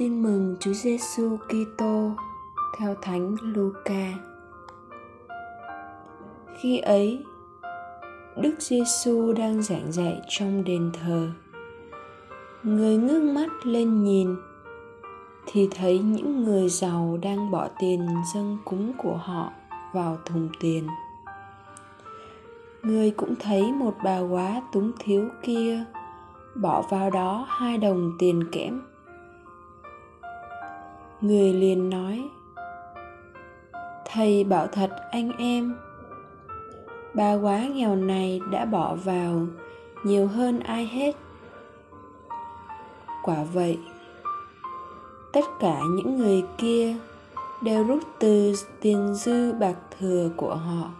Tin mừng Chúa Giêsu Kitô theo Thánh Luca. Khi ấy, Đức Giêsu đang giảng dạy trong đền thờ. Người ngước mắt lên nhìn thì thấy những người giàu đang bỏ tiền dâng cúng của họ vào thùng tiền. Người cũng thấy một bà quá túng thiếu kia bỏ vào đó hai đồng tiền kẽm người liền nói, thầy bảo thật anh em bà quá nghèo này đã bỏ vào, nhiều hơn ai hết. Quả vậy, tất cả những người kia đều rút từ tiền dư bạc thừa của họ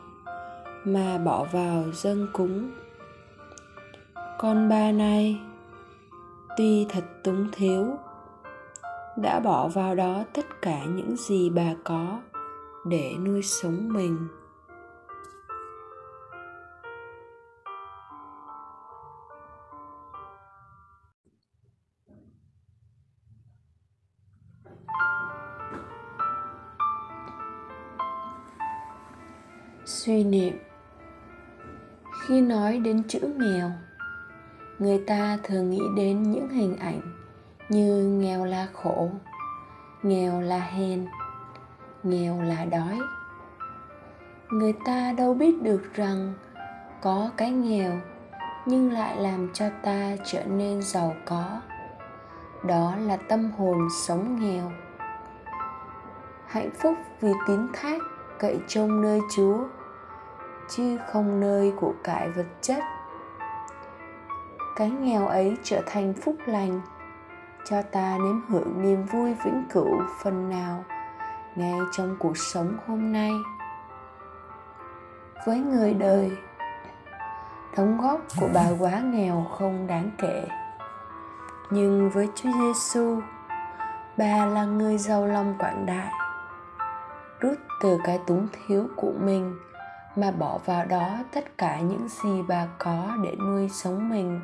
mà bỏ vào dâng cúng. Còn bà này tuy thật túng thiếu đã bỏ vào đó tất cả những gì bà có để nuôi sống mình. Suy niệm. Khi nói đến chữ nghèo người ta thường nghĩ đến những hình ảnh như nghèo là khổ, nghèo là hèn, nghèo là đói. Người ta đâu biết được rằng có cái nghèo nhưng lại làm cho ta trở nên giàu có. Đó là tâm hồn sống nghèo. Hạnh phúc vì tín thác cậy trông nơi chúa, chứ không nơi của cải vật chất. Cái nghèo ấy trở thành phúc lành cho ta nếm hưởng niềm vui vĩnh cửu phần nào ngay trong cuộc sống hôm nay. Với người đời, đóng góp của bà quá nghèo không đáng kể. Nhưng với Chúa Giêsu bà là người giàu lòng quảng đại, rút từ cái túng thiếu của mình mà bỏ vào đó tất cả những gì bà có để nuôi sống mình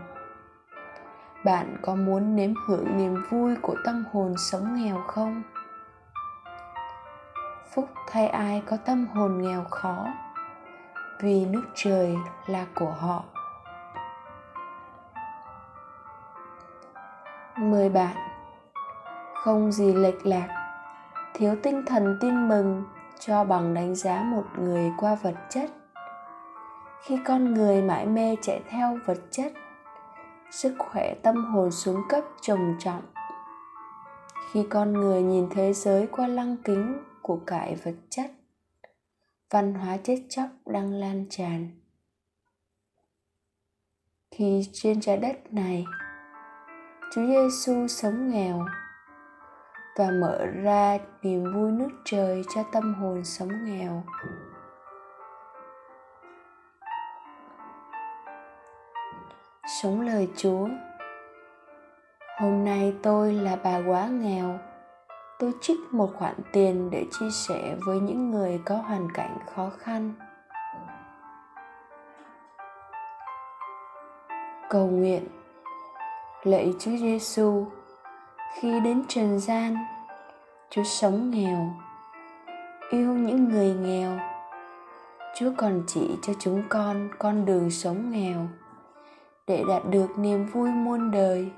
bạn có muốn nếm hưởng niềm vui của tâm hồn sống nghèo không? Phúc thay ai có tâm hồn nghèo khó, vì nước trời là của họ. Mời bạn, không gì lệch lạc, thiếu tinh thần tin mừng cho bằng đánh giá một người qua vật chất. Khi con người mãi mê chạy theo vật chất sức khỏe tâm hồn xuống cấp trầm trọng. Khi con người nhìn thế giới qua lăng kính của cải vật chất, văn hóa chết chóc đang lan tràn. Khi trên trái đất này, Chúa Giêsu sống nghèo và mở ra niềm vui nước trời cho tâm hồn sống nghèo. Sống lời Chúa. Hôm nay tôi là bà quá nghèo. Tôi trích một khoản tiền để chia sẻ với những người có hoàn cảnh khó khăn. Cầu nguyện Lạy Chúa Giêsu, khi đến trần gian, Chúa sống nghèo, yêu những người nghèo. Chúa còn chỉ cho chúng con con đường sống nghèo để đạt được niềm vui muôn đời.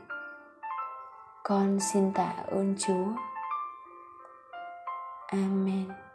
Con xin tạ ơn chúa. Amen.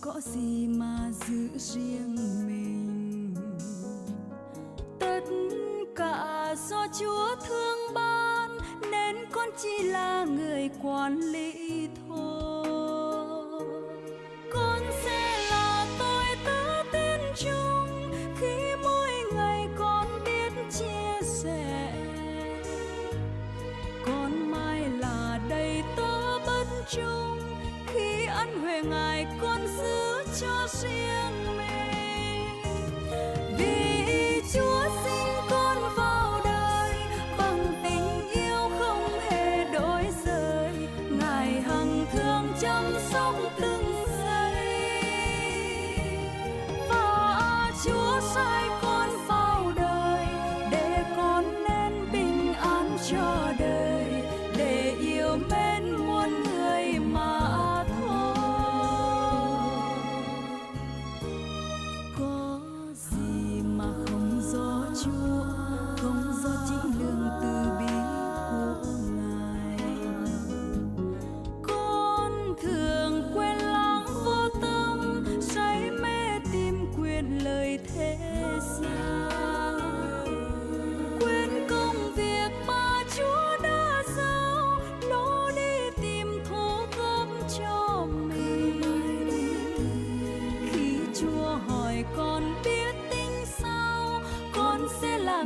Có gì mà giữ riêng mình? Tất cả do chúa thương ban, nên con chỉ là người quản lý. me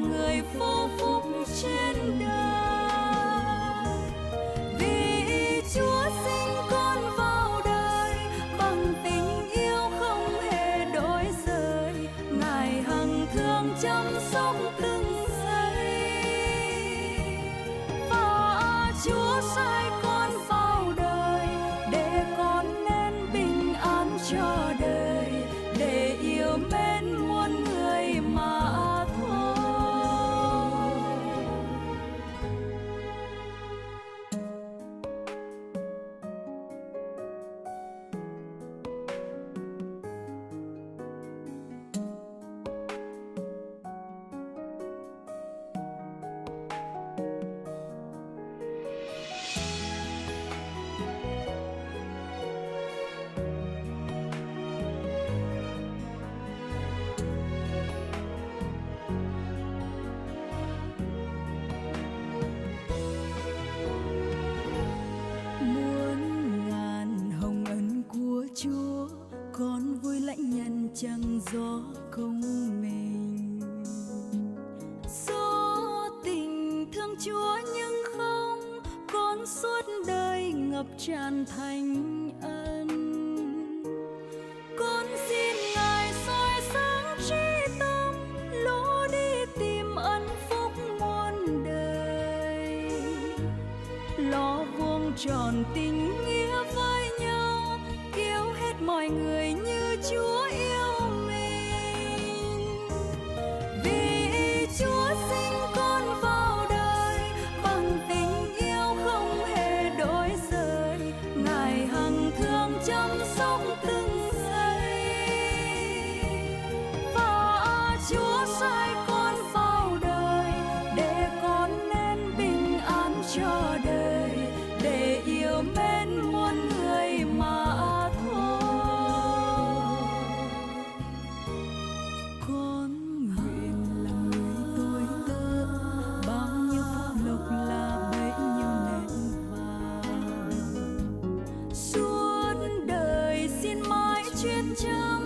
người vô phúc trên đời. Vì chúa sinh con vào đời, bằng tình yêu không hề đổi rời. Ngài hằng thương chăm sóc từng giây. Và chúa sai chẳng gió không mình gió tình thương chúa nhưng không, con suốt đời ngập tràn thành ân. Con xin ngài soi sáng trí tâm lỗ đi tìm ân phúc muôn đời. Lo vuông tròn tình vừa mến muôn người mà thôi. Con nguyện là người tôi tớ bao nhiêu pháp lộc là bấy nhiêu nén vàng. Suốt đời xin mãi chuyên trao